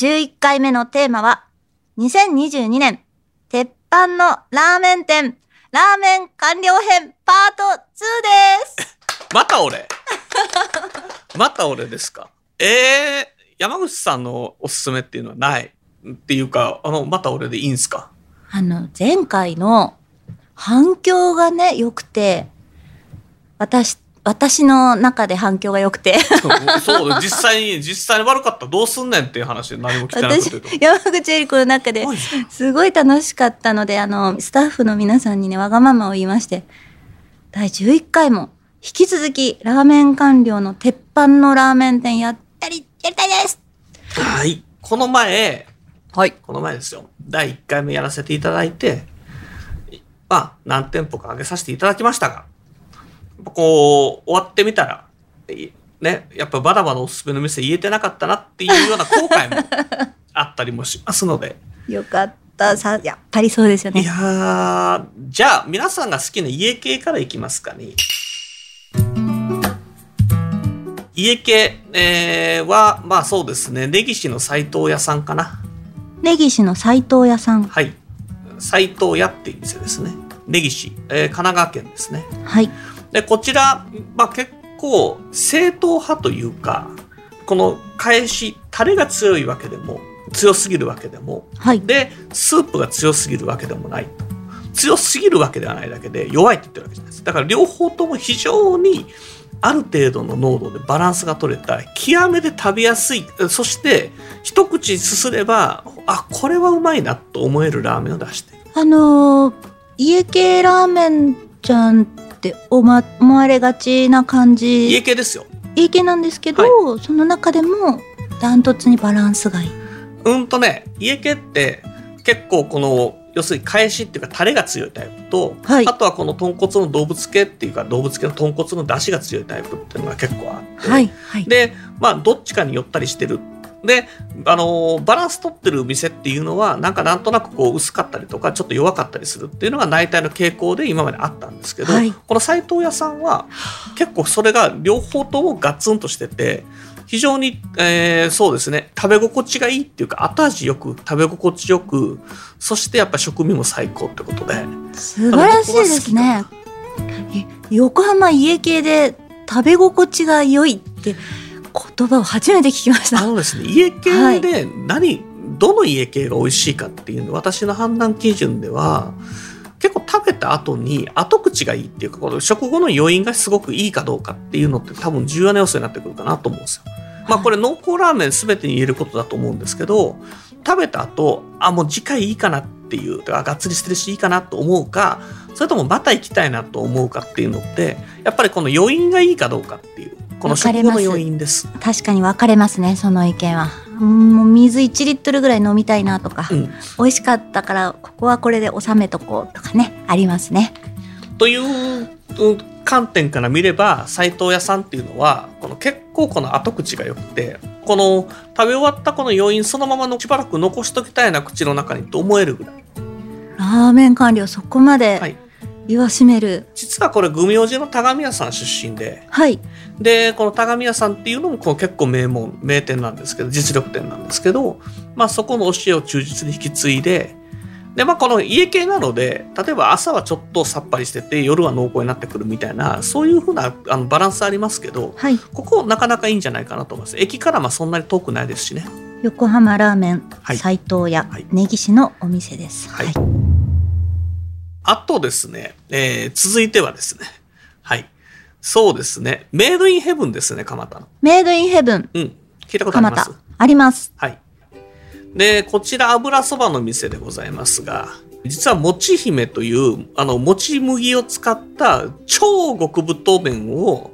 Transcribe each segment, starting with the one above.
11回目のテーマは2022年鉄板のラーメン店ラーメン完了編パート2です。また俺？また俺ですか？えー、山口さんのおすすめっていうのはない？っていうかあのまた俺でいいんすか？あの、前回の反響がね、良くて、私、私の中で反響が良くて、そう実際に実際に悪かったらどうすんねんっていう話で何も聞いてないこと私言うと、山口恵理子の中ではいすごい楽しかったので、あの、スタッフの皆さんにね、わがままを言いまして、第11回も、引き続き、ラーメン官僚の鉄板のラーメン店やったり、やりたいです。はい。この前はい。この前ですよ。第1回目やらせていただいてまあ何店舗か上げさせていただきましたがこう終わってみたらいねやっぱまだまだおすすめの店言えてなかったなっていうような後悔も あったりもしますのでよかった。さ、やっぱりそうですよね。いやーじゃあ皆さんが好きな家系からいきますかね家系、えーはまあそうですね根岸の斎藤屋さんかな根岸の斎藤屋さん。はい。斎藤屋っていう店ですね。根岸、えー神奈川県ですね。はい。で、こちら、まあ結構正統派というか、この返し、タレが強いわけでも、強すぎるわけでも、はい。で、スープが強すぎるわけでもないと。強すぎるわけではないだけで、弱いって言ってるわけじゃないです。だから両方とも非常にある程度の濃度でバランスが取れた、極めて食べやすい、そして一口すすれば、あ、これはうまいなと思えるラーメンを出して。あのー家系ラーメンじゃんって思わ思われがちな感じ。家系ですよ。家系なんですけど、その中でもダントツにバランスがいい。うんとね、家系って結構この、要するに返しっていうかタレが強いタイプと、はい。あとはこの豚骨の動物系っていうか動物系の豚骨の出汁が強いタイプっていうのが結構あって、はいはい。で、まあ、どっちかに寄ったりしてる。で、あのーバランス取ってる店っていうのは、なんかなんとなくこう薄かったりとか、ちょっと弱かったりするっていうのが内体の傾向で今まであったんですけど、はい。この斎藤屋さんは、結構それが両方ともガツンとしてて、非常に、えーそうですね、食べ心地がいいっていうか、後味よく、食べ心地よく、そしてやっぱ食味も最高ってことで、素晴らしいですね。い横浜家系で食べ心地が良いって言葉を初めて聞きました。あのですね、家系で何、どの家系が美味しいかっていうの私の判断基準では結構食べた後に後口がいいっていうかこの食後の余韻がすごくいいかどうかっていうのって多分重要な要素になってくるかなと思うんですよ。まあこれ濃厚ラーメン全てに言えることだと思うんですけど食べた後あもう次回いいかなっていうあがっつりしてるしいいかなと思うかそれともまた行きたいなと思うかっていうのってやっぱりこの余韻がいいかどうかっていうこの食後の余韻です。確かに分かれますねその意見は。うんもう水1リットルぐらい飲みたいなとか、うん。美味しかったからここはこれで収めとこうとかねありますね。といううん観点から見れば斎藤屋さんっていうのはこの結構この後口が良くてこの食べ終わったこの余韻そのままのしばらく残しときたいな口の中にと思えるぐらい。ラーメン官僚そこまはでい言わしめる。実はこれ組王子の田上屋さん出身で。はい。でこの田上屋さんっていうのもこう結構名門名店なんですけど実力店なんですけど、まあ、そこの教えを忠実に引き継いでで、まあ、この家系なので例えば朝はちょっとさっぱりしてて夜は濃厚になってくるみたいなそういうふうなあのバランスありますけどはい。ここなかなかいいんじゃないかなと思います。駅からまあそんなに遠くないですしね。横浜ラーメンはい。斎藤屋、はい。根岸のお店です。はいあとですね、えー続いてはですね。はい。そうですね。メイドインヘブンですね蒲田の。メイドインヘブン。うん。聞いたことあります？あります。はい。で、こちら油そばの店でございますが、実はもち姫という、あの、もち麦を使った超極太麺を、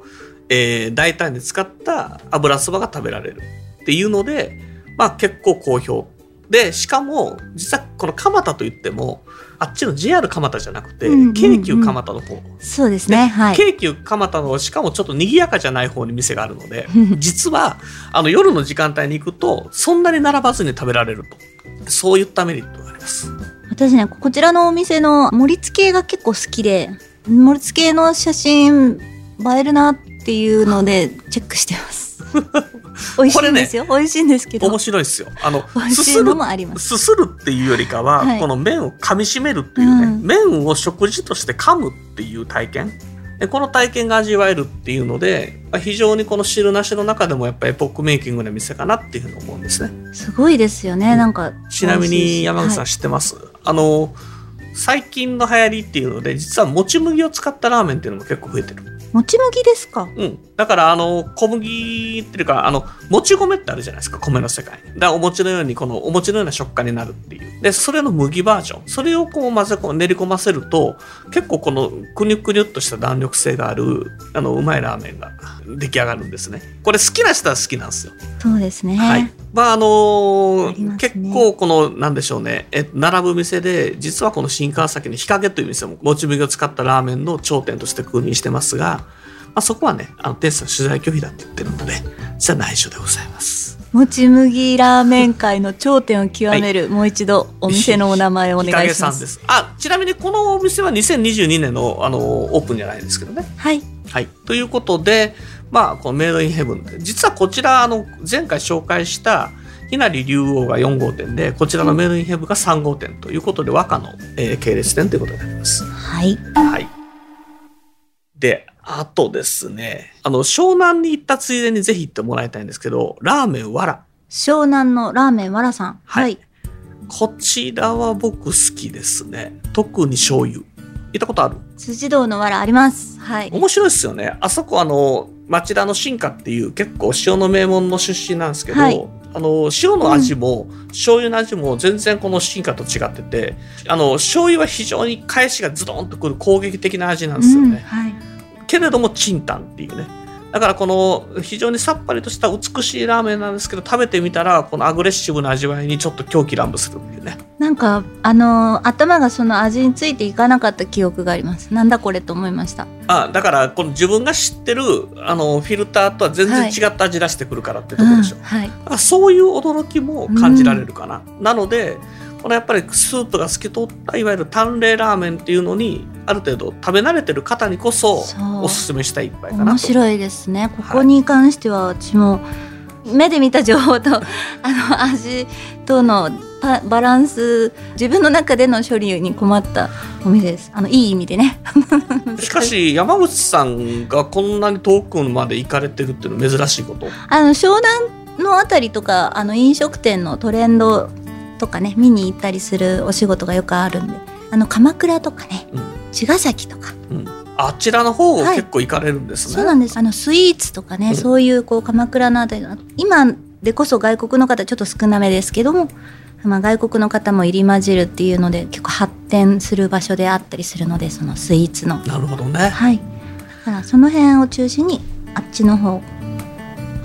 えー大胆に使った油そばが食べられるっていうので、まあ結構好評で、しかも、実はこの蒲田といっても、あっちの JR 蒲田じゃなくて、うんうんうん京急蒲田の方。そうですね。はい。京急蒲田の、しかもちょっと賑やかじゃない方に店があるので、実は、あの、夜の時間帯に行くと、そんなに並ばずに食べられると。そういったメリットがあります。私ね、こちらのお店の盛り付けが結構好きで、盛り付けの写真映えるなっていうのでチェックしてます。美味しいんですよ。美味しいんですけど面。白いですよ。あのすするす。すするっていうよりかは、はいこの麺を噛み締めるっていうね、うん麺を食事として噛むっていう体験でこの体験が味わえるっていうのでまあ非常にこの汁なしの中でもやっぱりエポックメイキングな店かなっていうふうに思うんですねすごいですよね。なんか。ちなみに山口さんはい知ってます、あの最近の流行りっていうので実はもち麦を使ったラーメンっていうのも結構増えてるもち麦ですか？うん。だから、あの、小麦っていうか、あの、もち米ってあるじゃないですか、米の世界に。だから、お餅のように、このお餅のような食感になるっていう。で、それの麦バージョン。それをこう混ぜこう練り込ませると、結構このくにゅくにゅっとした弾力性がある、あの、うまいラーメンが出来上がるんですね。これ好きな人は好きなんですよ。そうですね。はい。まあ、あのーね結構この、なんでしょうね、え、並ぶ店で、実はこの新川崎の日陰という店も、もち麦を使ったラーメンの頂点として君臨してますが、まあ、そこはね、あの、店主さん取材拒否だって言ってるので、実は内緒でございます。もち麦ラーメン界の頂点を極める、もう一度お店のお名前をお日願いしま。陰さんですす。あ、ちなみにこのお店は2022年の、あの、オープンじゃないですけどね。はい。はい。ということで、まあ、このメイドインヘブンで、実はこちら、あの、前回紹介した、ひなり竜王が4号店で、こちらのメイドインヘブンが3号店ということで、和歌の、えー系列店ということになります。はい。はい。で、あとですね、あの、湘南に行ったついでにぜひ行ってもらいたいんですけど、ラーメンわら。湘南のラーメンわらさん。はいはい。こちらは僕好きですね。特に醤油。行ったことある？辻堂のわらあります。はい。面白いですよね。あそこあの、町田の新華っていう結構塩の名門の出身なんですけど、はいあの、塩の味も、醤油の味も全然この新華と違ってて、あの、醤油は非常に返しがズドンとくる攻撃的な味なんですようん、ね。はい。けれども、チンタンっていうね。だからこの非常にさっぱりとした美しいラーメンなんですけど食べてみたらこのアグレッシブな味わいにちょっと狂気乱舞するっていうねなんかあのー頭がその味についていかなかった記憶があります。なんだこれと思いました。あだからこの自分が知ってるあのフィルターとは全然違った味出してくるからってところでしょ、うんはい。だそういう驚きも感じられるかな、なのでこのやっぱりスープが透き通ったいわゆる淡麗ラーメンっていうのにある程度食べ慣れてる方にこそおすすめしたい一杯かなと。面白いですね。ここに関しては私も目で見た情報とあの味とのパバランス自分の中での処理に困ったお店です。あのいい意味でね。しかし山口さんがこんなに遠くまで行かれてるっていうのは珍しいこと？あの湘南のあたりとかあの飲食店のトレンドとかね見に行ったりするお仕事がよくあるんであの鎌倉とかね、うん。茅ヶ崎とか。あちらの方結構行かれるんですね、そうなんです。あのスイーツとかね、うん。そういうこう鎌倉のあたりの今でこそ外国の方ちょっと少なめですけども、まあ、外国の方も入り混じるっていうので結構発展する場所であったりするのでそのスイーツの。なるほどね。はい。だからその辺を中心にあっちの方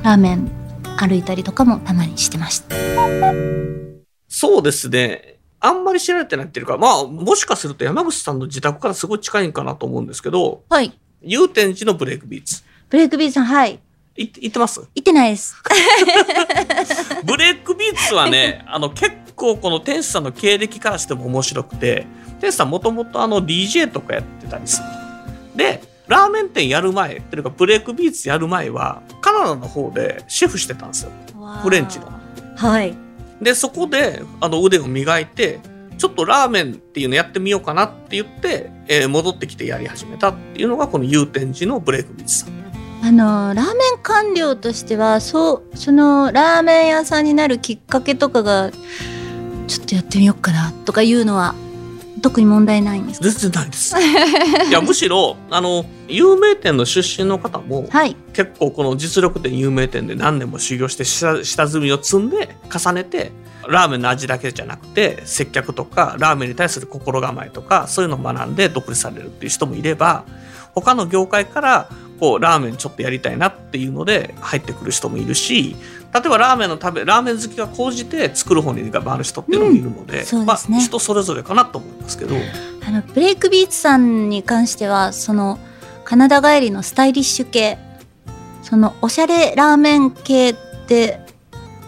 ラーメン歩いたりとかもたまにしてました。そうですね。あんまり知られてないっていうかまあもしかすると山口さんの自宅からすごい近いんかなと思うんですけどはい。祐天寺のブレイクビーツ。ブレイクビーツさんはいい行ってます？行ってないです。ブレイクビーツはね あの結構この店主さんの経歴からしても面白くて天使さんもともとあの DJ とかやってたりする。でラーメン店やる前っていうかブレイクビーツやる前はカナダの方でシェフしてたんですよ。フレンチの。はい。でそこであの腕を磨いてちょっとラーメンっていうのやってみようかなって言って、えー戻ってきてやり始めたっていうのがこの祐天寺のブレイクビーツさんあのラーメン官僚としてはそうそのラーメン屋さんになるきっかけとかがちょっとやってみようかなとかいうのは特に問題ないんですか？全然ないです。いやむしろあの有名店の出身の方もはい。結構この実力店有名店で何年も修行して下下積みを積んで重ねてラーメンの味だけじゃなくて接客とかラーメンに対する心構えとかそういうのを学んで独立されるっていう人もいれば他の業界からこうラーメンちょっとやりたいなっていうので入ってくる人もいるし例えばラーメンの食べラーメン好きが高じて作る方に回る人っていうのもいるので,、うんそうまあ、人それぞれかなと思いますけどあのブレイクビーツさんに関してはそのカナダ帰りのスタイリッシュ系そのおしゃれラーメン系って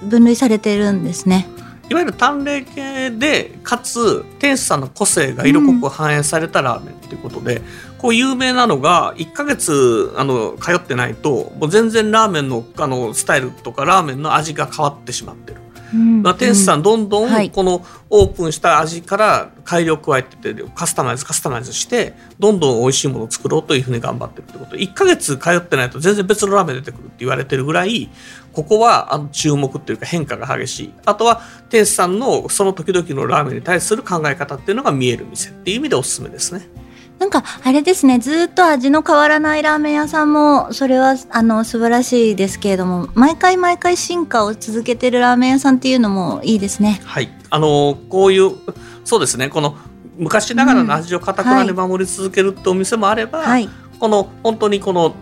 分類されてるんですね。いわゆる淡麗系でかつ店主さんの個性が色濃く反映されたラーメンっていうことで、こう有名なのが1ヶ月あの通ってないともう全然ラーメンのあのスタイルとかラーメンの味が変わってしまってる。うん。まあ、店主さんどんどはい。んこのオープンした味から改良を加えててカスタマイズカスタマイズしてどんどん美味しいものを作ろうというふうに頑張ってるってこと。1ヶ月通ってないと全然別のラーメン出てくるって言われてるぐらいここはあの注目っていうか変化が激しい。あとは店主さんのその時々のラーメンに対する考え方っていうのが見える店っていう意味でおすすめですね。なんかあれですねずっと味の変わらないラーメン屋さんもそれはあの素晴らしいですけれども毎回毎回進化を続けてるラーメン屋さんっていうのもいいですね。はい、あのこういうそうですねこの昔ながらの味をかたくなに守り続けるってお店もあれば、はい、この本当にこの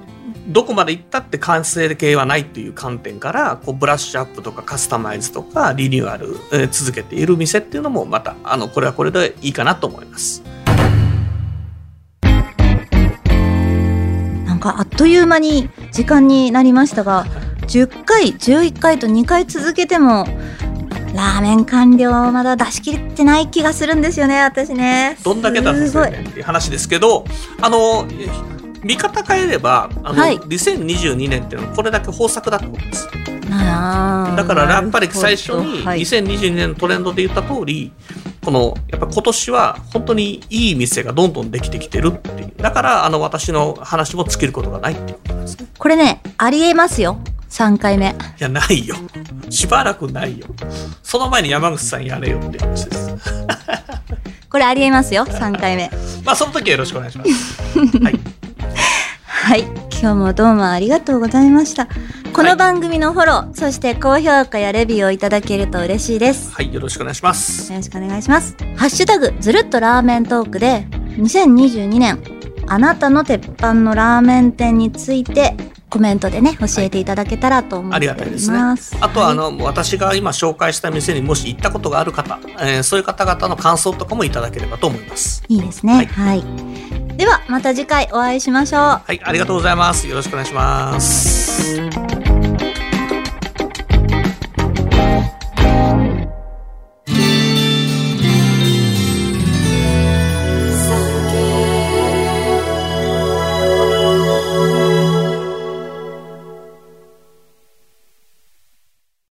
どこまで行ったって完成形はないっていう観点からこうブラッシュアップとかカスタマイズとかリニューアル、えー続けている店っていうのもまたあのこれはこれでいいかなと思います。かあっという間に時間になりましたが10回11回と2回続けてもラーメン完了まだ出し切ってない気がするんですよね私ね。どんだけ出せすごいるねんっていう話ですけどあの見方変えればあの、はい。2022年っていうのはこれだけ豊作だってことです。だからやっぱり最初にはい。2022年のトレンドで言った通りこのやっぱ今年は本当にいい店がどんどんできてきてる。っだからあの私の話も尽きることがないっていうことなんですね。これねありえますよ。3回目。いやないよ。しばらくないよ。その前に山口さんやれよっていう話です。これありえますよ。3回目。まあその時はよろしくお願いします。はい。はい。今日もどうもありがとうございました。この番組のフォロー、そして高評価やレビューをいただけると嬉しいです。はいよろしくお願いします。よろしくお願いします。ハッシュタグ、ずるっとラーメントークで、2022年、あなたの鉄板のラーメン店について、コメントでね、教えていただけたらと思っておありりがたいですねます。あとはあはいの、私が今紹介した店にもし行ったことがある方、えーそういう方々の感想とかもいただければと思いますいいですね。はい。では、また次回お会いしましょう。はいありがとうございますよろしくお願いします